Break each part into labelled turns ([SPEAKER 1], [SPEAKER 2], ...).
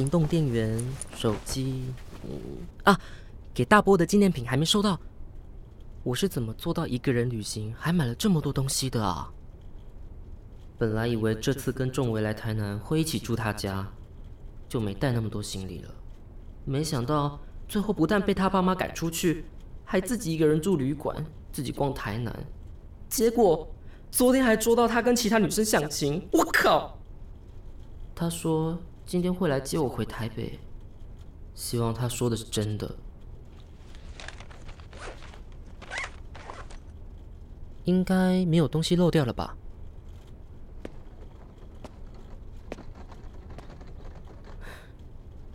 [SPEAKER 1] 行动电源、手机，嗯啊，给大波的纪念品还没收到。我是怎么做到一个人旅行还买了这么多东西的啊？本来以为这次跟仲维来台南会一起住他家，就没带那么多行李了。没想到最后不但被他爸妈赶出去，还自己一个人住旅馆，自己逛台南。结果昨天还捉到他跟其他女生相亲，我靠！他说今天会来接我回台北，希望他说的是真的。应该没有东西漏掉了吧？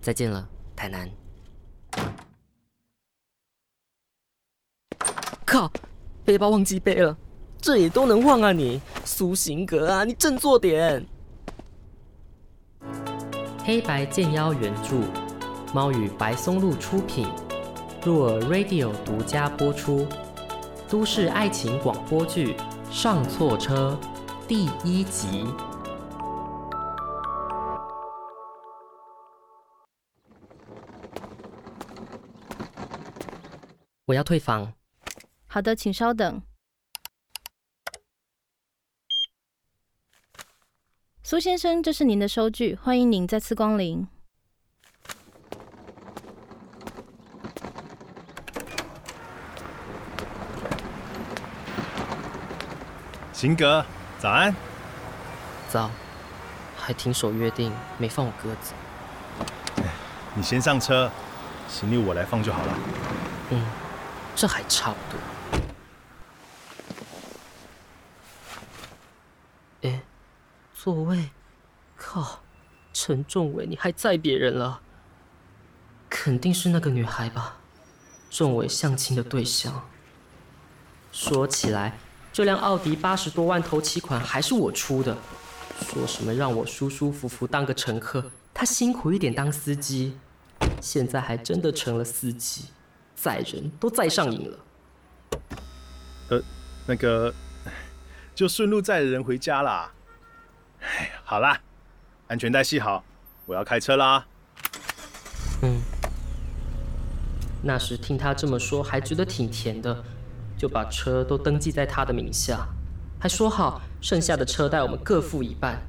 [SPEAKER 1] 再见了，台南。靠，背包忘记背了，这也都能忘啊你？苏醒阁啊，你振作点！黑白剑妖原著，猫与白松露出品，入耳 Radio 独家播出。都市爱情广播剧《上错车》第一集。我要退房。
[SPEAKER 2] 好的，请稍等。苏先生，这是您的收据，欢迎您再次光临。
[SPEAKER 3] 行哥，早安。
[SPEAKER 1] 早，还挺守约定，没放我鸽子。
[SPEAKER 3] 你先上车，行李我来放就好了。
[SPEAKER 1] 嗯，这还差不多。哎，座位，靠，陈仲伟，你还载别人了？肯定是那个女孩吧？仲伟相亲的对象。说起来。这辆奥迪八十多万头期款还是我出的，说什么让我舒舒服服当个乘客，他辛苦一点当司机，现在还真的成了司机，载人都载上瘾了。
[SPEAKER 3] 呃，那个，就顺路载人回家啦。哎，好啦，安全带系好，我要开车啦。
[SPEAKER 1] 嗯，那时听他这么说，还觉得挺甜的。就把车都登记在他的名下，还说好剩下的车贷我们各付一半。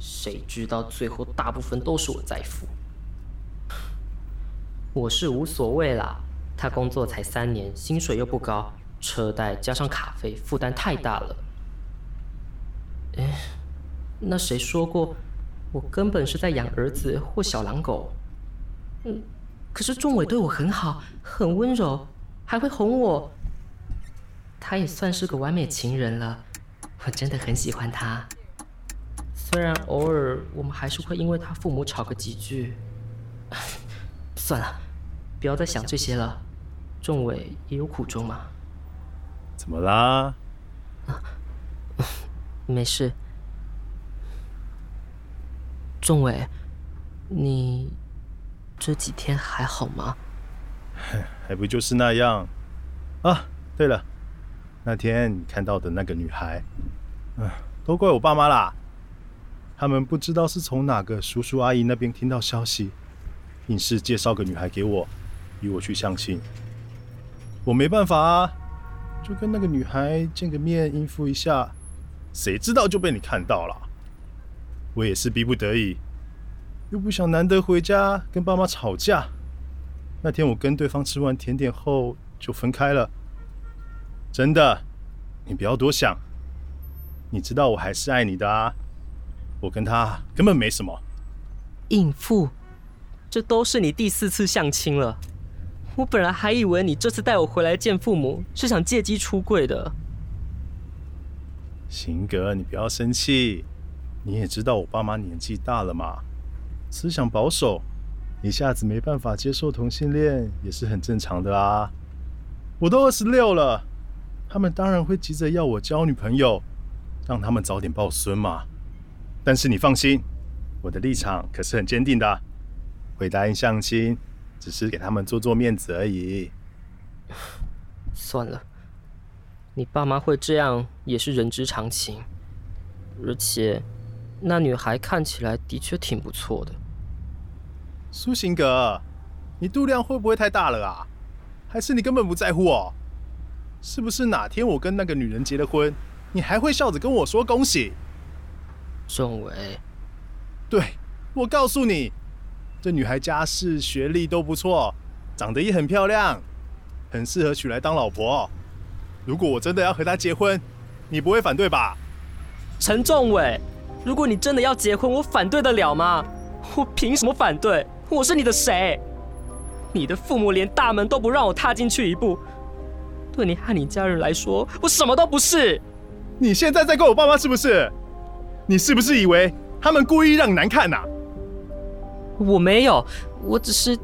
[SPEAKER 1] 谁知道最后大部分都是我在付。我是无所谓啦，他工作才三年，薪水又不高，车贷加上卡费负担太大了。哎，那谁说过我根本是在养儿子或小狼狗？嗯，可是仲伟对我很好，很温柔，还会哄我。他也算是个完美情人了，我真的很喜欢他。虽然偶尔我们还是会因为他父母吵个几句。算了，不要再想这些了。仲伟也有苦衷嘛。
[SPEAKER 3] 怎么啦？
[SPEAKER 1] 啊，没事。仲伟，你这几天还好吗？
[SPEAKER 3] 还不就是那样。啊，对了。那天你看到的那个女孩，嗯，都怪我爸妈啦。他们不知道是从哪个叔叔阿姨那边听到消息，硬是介绍个女孩给我，逼我去相亲。我没办法啊，就跟那个女孩见个面应付一下。谁知道就被你看到了。我也是逼不得已，又不想难得回家跟爸妈吵架。那天我跟对方吃完甜点后就分开了。真的，你不要多想。你知道我还是爱你的啊，我跟他根本没什么。
[SPEAKER 1] 应付，这都是你第四次相亲了。我本来还以为你这次带我回来见父母是想借机出柜的。
[SPEAKER 3] 行哥，你不要生气。你也知道我爸妈年纪大了嘛，思想保守，一下子没办法接受同性恋也是很正常的啊。我都二十六了。他们当然会急着要我交女朋友，让他们早点抱孙嘛。但是你放心，我的立场可是很坚定的，会答应相亲，只是给他们做做面子而已。
[SPEAKER 1] 算了，你爸妈会这样也是人之常情。而且，那女孩看起来的确挺不错的。
[SPEAKER 3] 苏行格，你肚量会不会太大了啊？还是你根本不在乎哦？是不是哪天我跟那个女人结了婚，你还会笑着跟我说恭喜？
[SPEAKER 1] 仲伟，
[SPEAKER 3] 对，我告诉你，这女孩家世、学历都不错，长得也很漂亮，很适合娶来当老婆。如果我真的要和她结婚，你不会反对吧？
[SPEAKER 1] 陈仲纬，如果你真的要结婚，我反对得了吗？我凭什么反对？我是你的谁？你的父母连大门都不让我踏进去一步，对你和你家人来说，我什么都不是。
[SPEAKER 3] 你现在在怪我爸妈是不是？你是不是以为他们故意让你难看呐、啊？
[SPEAKER 1] 我没有，我只是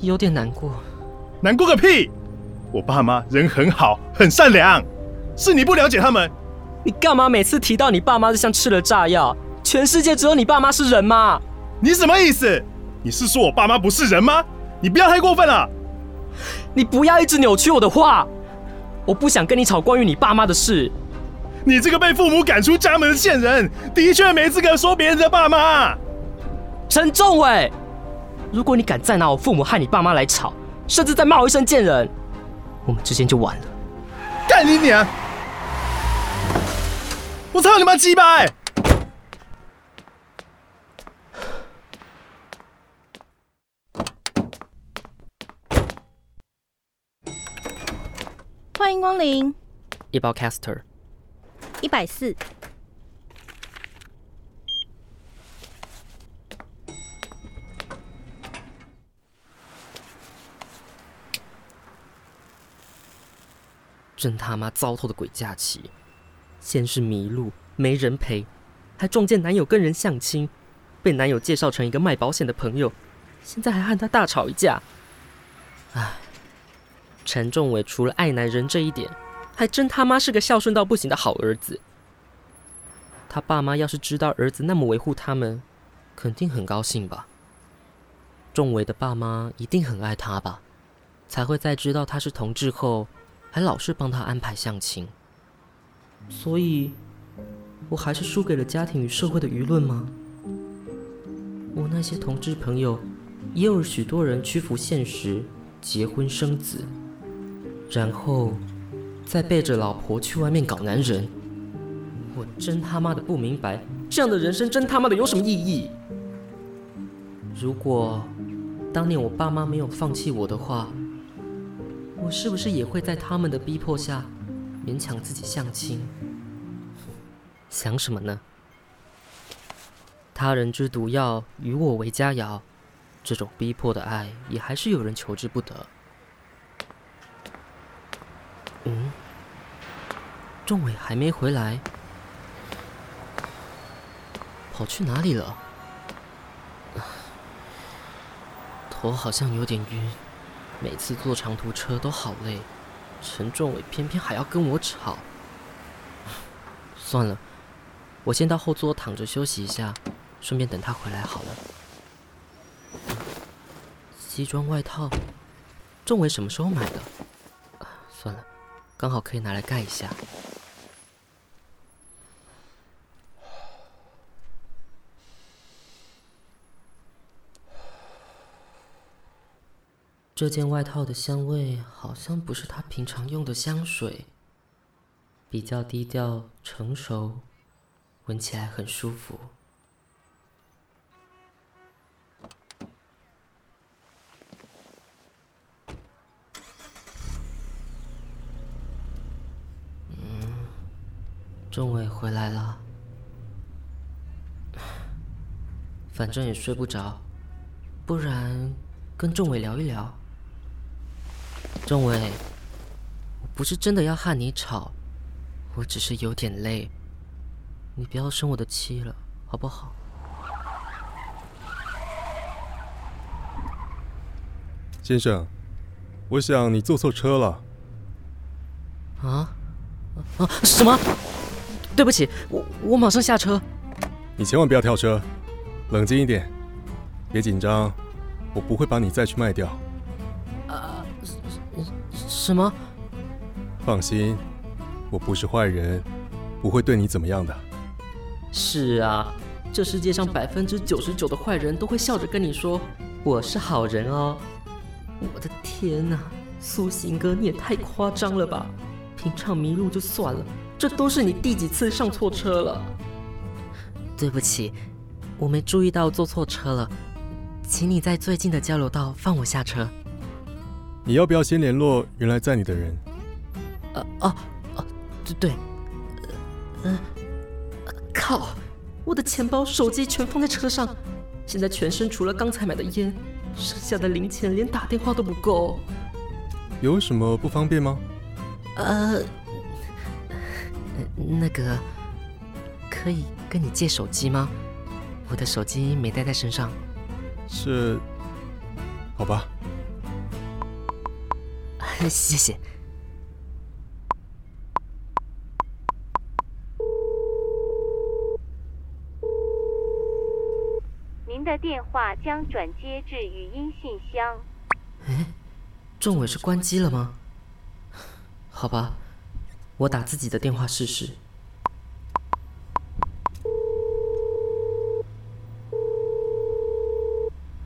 [SPEAKER 1] 有点难过。
[SPEAKER 3] 难过个屁！我爸妈人很好，很善良，是你不了解他们。
[SPEAKER 1] 你干嘛每次提到你爸妈就像吃了炸药？全世界只有你爸妈是人吗？
[SPEAKER 3] 你什么意思？你是说我爸妈不是人吗？你不要太过分了！
[SPEAKER 1] 你不要一直扭曲我的话。我不想跟你吵关于你爸妈的事。
[SPEAKER 3] 你这个被父母赶出家门的贱人，的确没资格说别人的爸妈。
[SPEAKER 1] 陈仲伟，如果你敢再拿我父母和你爸妈来吵，甚至再骂我一声贱人，我们之间就完了。
[SPEAKER 3] 干你娘！我操你妈鸡巴！
[SPEAKER 2] 欢迎光临。
[SPEAKER 1] 一包 caster，。
[SPEAKER 2] 一百四。
[SPEAKER 1] 真他妈糟透的鬼假期！先是迷路没人陪，还撞见男友跟人相亲，被男友介绍成一个卖保险的朋友，现在还和他大吵一架。唉，陈仲伟除了爱男人这一点，还真他妈是个孝顺到不行的好儿子。他爸妈要是知道儿子那么维护他们，肯定很高兴吧？仲伟的爸妈一定很爱他吧？才会在知道他是同志后，还老是帮他安排相亲。所以，我还是输给了家庭与社会的舆论吗？我那些同志朋友，也有许多人屈服现实，结婚生子，然后再背着老婆去外面搞男人。我真他妈的不明白，这样的人生真他妈的有什么意义？如果当年我爸妈没有放弃我的话，我是不是也会在他们的逼迫下？勉强自己相亲，想什么呢？他人之毒药，与我为佳肴。这种逼迫的爱，也还是有人求之不得。嗯，仲伟还没回来，跑去哪里了？头好像有点晕，每次坐长途车都好累。陈仲伟偏偏还要跟我吵，算了，我先到后座躺着休息一下，顺便等他回来好了。西装外套，仲伟什么时候买的？算了，刚好可以拿来盖一下。这件外套的香味好像不是他平常用的香水，比较低调成熟，闻起来很舒服。嗯，仲纬回来了，反正也睡不着，不然跟仲纬聊一聊。仲纬，我不是真的要和你吵，我只是有点累，你不要生我的气了，好不好？
[SPEAKER 4] 先生，我想你坐错车了。
[SPEAKER 1] 啊？啊？什么？对不起，我我马上下车。
[SPEAKER 4] 你千万不要跳车，冷静一点，别紧张，我不会把你再去卖掉。
[SPEAKER 1] 什么？
[SPEAKER 4] 放心，我不是坏人，不会对你怎么样的。
[SPEAKER 1] 是啊，这世界上百分之九十九的坏人都会笑着跟你说：“我是好人哦。我的天哪，苏醒哥你也太夸张了吧！平常迷路就算了，这都是你第几次上错车了？对不起，我没注意到坐错车了，请你在最近的交流道放我下车。
[SPEAKER 4] 你要不要先联络原来载你的人？
[SPEAKER 1] 呃哦哦，对对，嗯、呃，靠！我的钱包、手机全放在车上，现在全身除了刚才买的烟，剩下的零钱连打电话都不够。
[SPEAKER 4] 有什么不方便吗？
[SPEAKER 1] 呃，那个，可以跟你借手机吗？我的手机没带在身上。
[SPEAKER 4] 是，好吧。
[SPEAKER 1] 谢谢。
[SPEAKER 5] 您的电话将转接至语音信箱。
[SPEAKER 1] 哎，仲伟是关机了吗？好吧，我打自己的电话试试。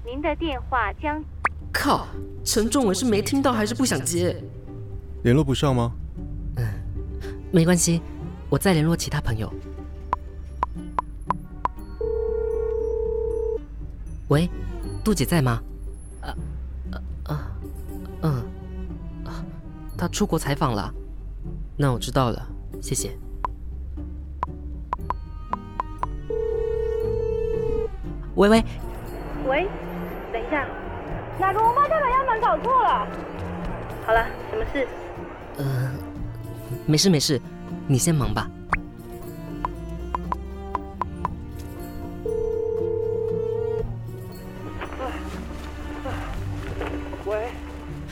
[SPEAKER 5] 您的电话将……
[SPEAKER 1] 靠，陈仲伟是没听到还是不想接？
[SPEAKER 4] 联络不上吗？
[SPEAKER 1] 嗯，没关系，我再联络其他朋友。喂，杜姐在吗？啊啊啊，嗯，啊，她出国采访了。那我知道了，谢谢。喂喂，
[SPEAKER 6] 喂，等一下，哪个王八蛋把样板搞错了？好了，什么事？
[SPEAKER 1] 呃，没事没事，你先忙吧。喂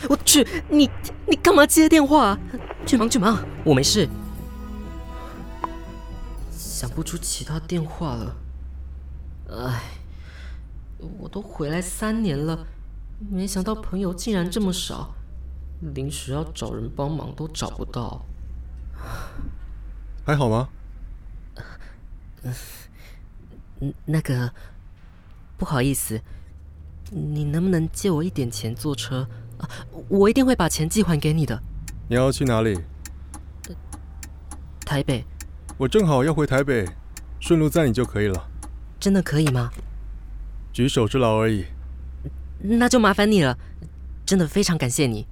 [SPEAKER 1] 我去，你你干嘛接电话？啊去忙去忙，我没事。想不出其他电话了。哎，我都回来三年了，没想到朋友竟然这么少，临时要找人帮忙都找不到。
[SPEAKER 4] 还好吗？
[SPEAKER 1] 嗯，那个，不好意思，你能不能借我一点钱坐车？我一定会把钱寄还给你的。
[SPEAKER 4] 你要去哪里？
[SPEAKER 1] 台北。
[SPEAKER 4] 我正好要回台北，顺路载你就可以了。
[SPEAKER 1] 真的可以吗？
[SPEAKER 4] 举手之劳而已。
[SPEAKER 1] 那就麻烦你了，真的非常感谢你。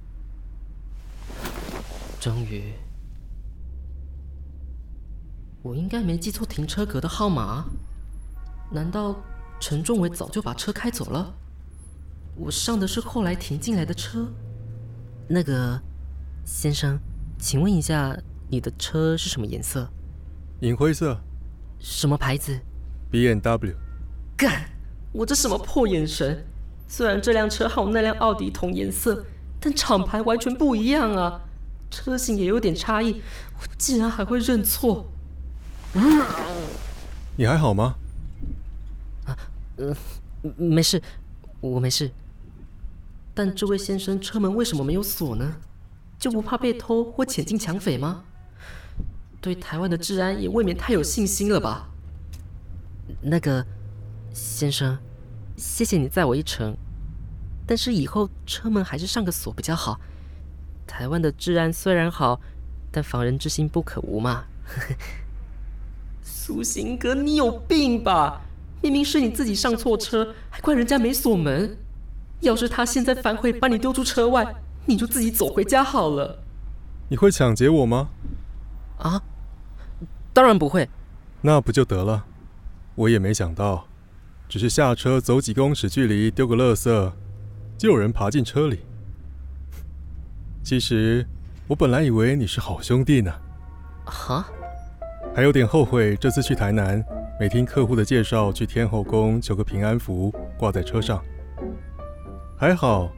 [SPEAKER 1] 终于，我应该没记错停车格的号码。难道陈仲伟早就把车开走了？我上的是后来停进来的车。那个先生，请问一下，你的车是什么颜色？
[SPEAKER 4] 银灰色。
[SPEAKER 1] 什么牌子
[SPEAKER 4] ？B
[SPEAKER 1] N W。干！我这什么破眼神？虽然这辆车和我那辆奥迪同颜色，但厂牌完全不一样啊，车型也有点差异。我竟然还会认错。嗯。
[SPEAKER 4] 你还好吗？
[SPEAKER 1] 啊，嗯，没事，我没事。但这位先生车门为什么没有锁呢？就不怕被偷或潜进抢匪吗？对台湾的治安也未免太有信心了吧？那个先生，谢谢你载我一程，但是以后车门还是上个锁比较好。台湾的治安虽然好，但防人之心不可无嘛。苏醒哥，你有病吧？明明是你自己上错车，还怪人家没锁门。要是他现在反悔把你丢出车外，你就自己走回家好了。
[SPEAKER 4] 你会抢劫我吗？
[SPEAKER 1] 啊，当然不会。
[SPEAKER 4] 那不就得了？我也没想到，只是下车走几公尺距离丢个垃圾，就有人爬进车里。其实我本来以为你是好兄弟呢。
[SPEAKER 1] 哈？
[SPEAKER 4] 还有点后悔这次去台南没听客户的介绍去天后宫求个平安符挂在车上。还好，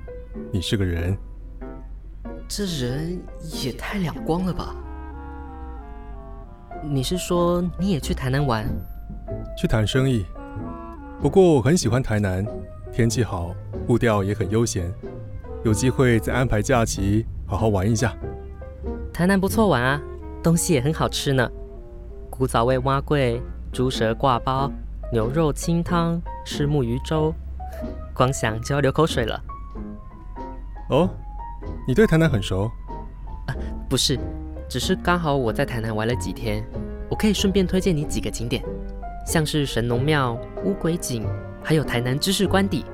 [SPEAKER 4] 你是个人。
[SPEAKER 1] 这人也太两光了吧？你是说你也去台南玩？
[SPEAKER 4] 去谈生意。不过我很喜欢台南，天气好，步调也很悠闲。有机会再安排假期，好好玩一下。
[SPEAKER 1] 台南不错玩啊，东西也很好吃呢。古早味蛙桂、猪舌挂包、牛肉清汤、虱目鱼粥。光想就要流口水了。
[SPEAKER 4] 哦，你对台南很熟？
[SPEAKER 1] 啊，不是，只是刚好我在台南玩了几天，我可以顺便推荐你几个景点，像是神农庙、乌鬼井，还有台南知识官邸，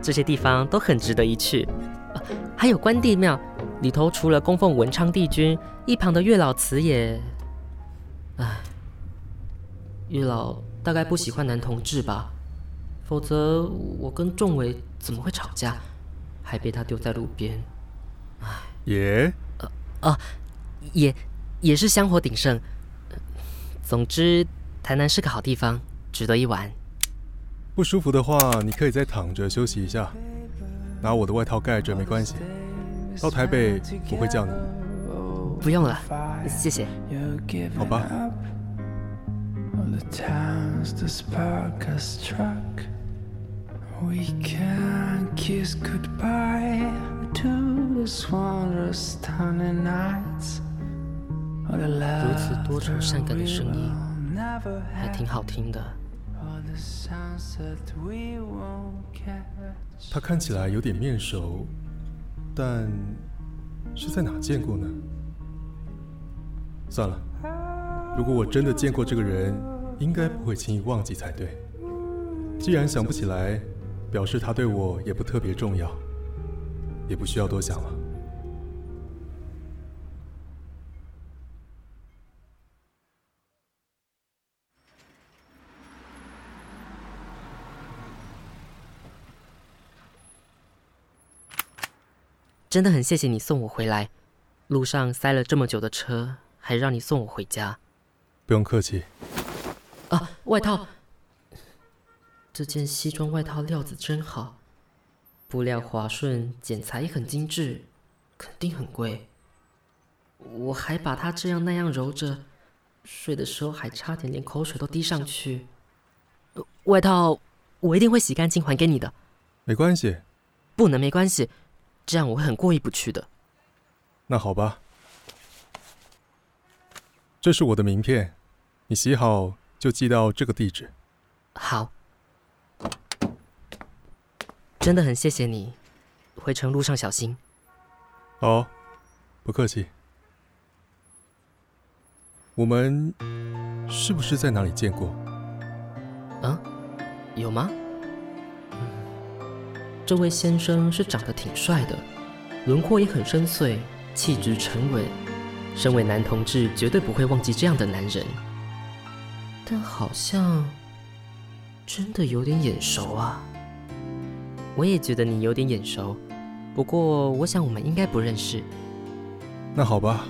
[SPEAKER 1] 这些地方都很值得一去。啊，还有关帝庙里头，除了供奉文昌帝君，一旁的月老祠也……唉，月老大概不喜欢男同志吧？否则我跟仲伟怎么会吵架，还被他丢在路边？唉，
[SPEAKER 4] 也，
[SPEAKER 1] 呃啊，也也是香火鼎盛。总之，台南是个好地方，值得一玩。
[SPEAKER 4] 不舒服的话，你可以再躺着休息一下，拿我的外套盖着没关系。到台北我会叫你。
[SPEAKER 1] 不用了，谢谢。
[SPEAKER 4] 好吧。
[SPEAKER 7] 如
[SPEAKER 1] 此多愁善感的声音，还挺好听的。
[SPEAKER 4] 他看起来有点面熟，但是在哪见过呢？算了，如果我真的见过这个人，应该不会轻易忘记才对。既然想不起来。表示他对我也不特别重要，也不需要多想了。
[SPEAKER 1] 真的很谢谢你送我回来，路上塞了这么久的车，还让你送我回家。
[SPEAKER 4] 不用客气。
[SPEAKER 1] 啊，外套。这件西装外套料子真好，布料滑顺，剪裁也很精致，肯定很贵。我还把它这样那样揉着，睡的时候还差点连口水都滴上去。外套我一定会洗干净还给你的。
[SPEAKER 4] 没关系。
[SPEAKER 1] 不能没关系，这样我会很过意不去的。
[SPEAKER 4] 那好吧，这是我的名片，你洗好就寄到这个地址。
[SPEAKER 1] 好。真的很谢谢你，回程路上小心。
[SPEAKER 4] 好，不客气。我们是不是在哪里见过？
[SPEAKER 1] 嗯，有吗？嗯，这位先生是长得挺帅的，轮廓也很深邃，气质沉稳。身为男同志，绝对不会忘记这样的男人。但好像真的有点眼熟啊。我也觉得你有点眼熟，不过我想我们应该不认识。
[SPEAKER 4] 那好吧，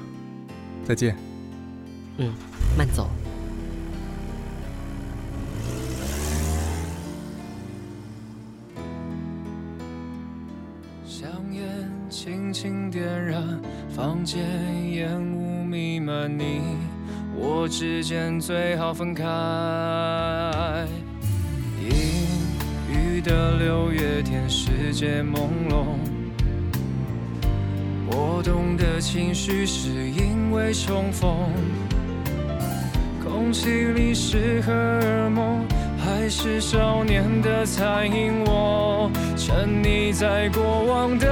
[SPEAKER 4] 再见。
[SPEAKER 1] 嗯，慢走。
[SPEAKER 7] 最好分开。阴雨的六月天，世界朦胧，波动的情绪是因为重逢，空气里是荷尔蒙，还是少年的残影？我沉溺在过往的。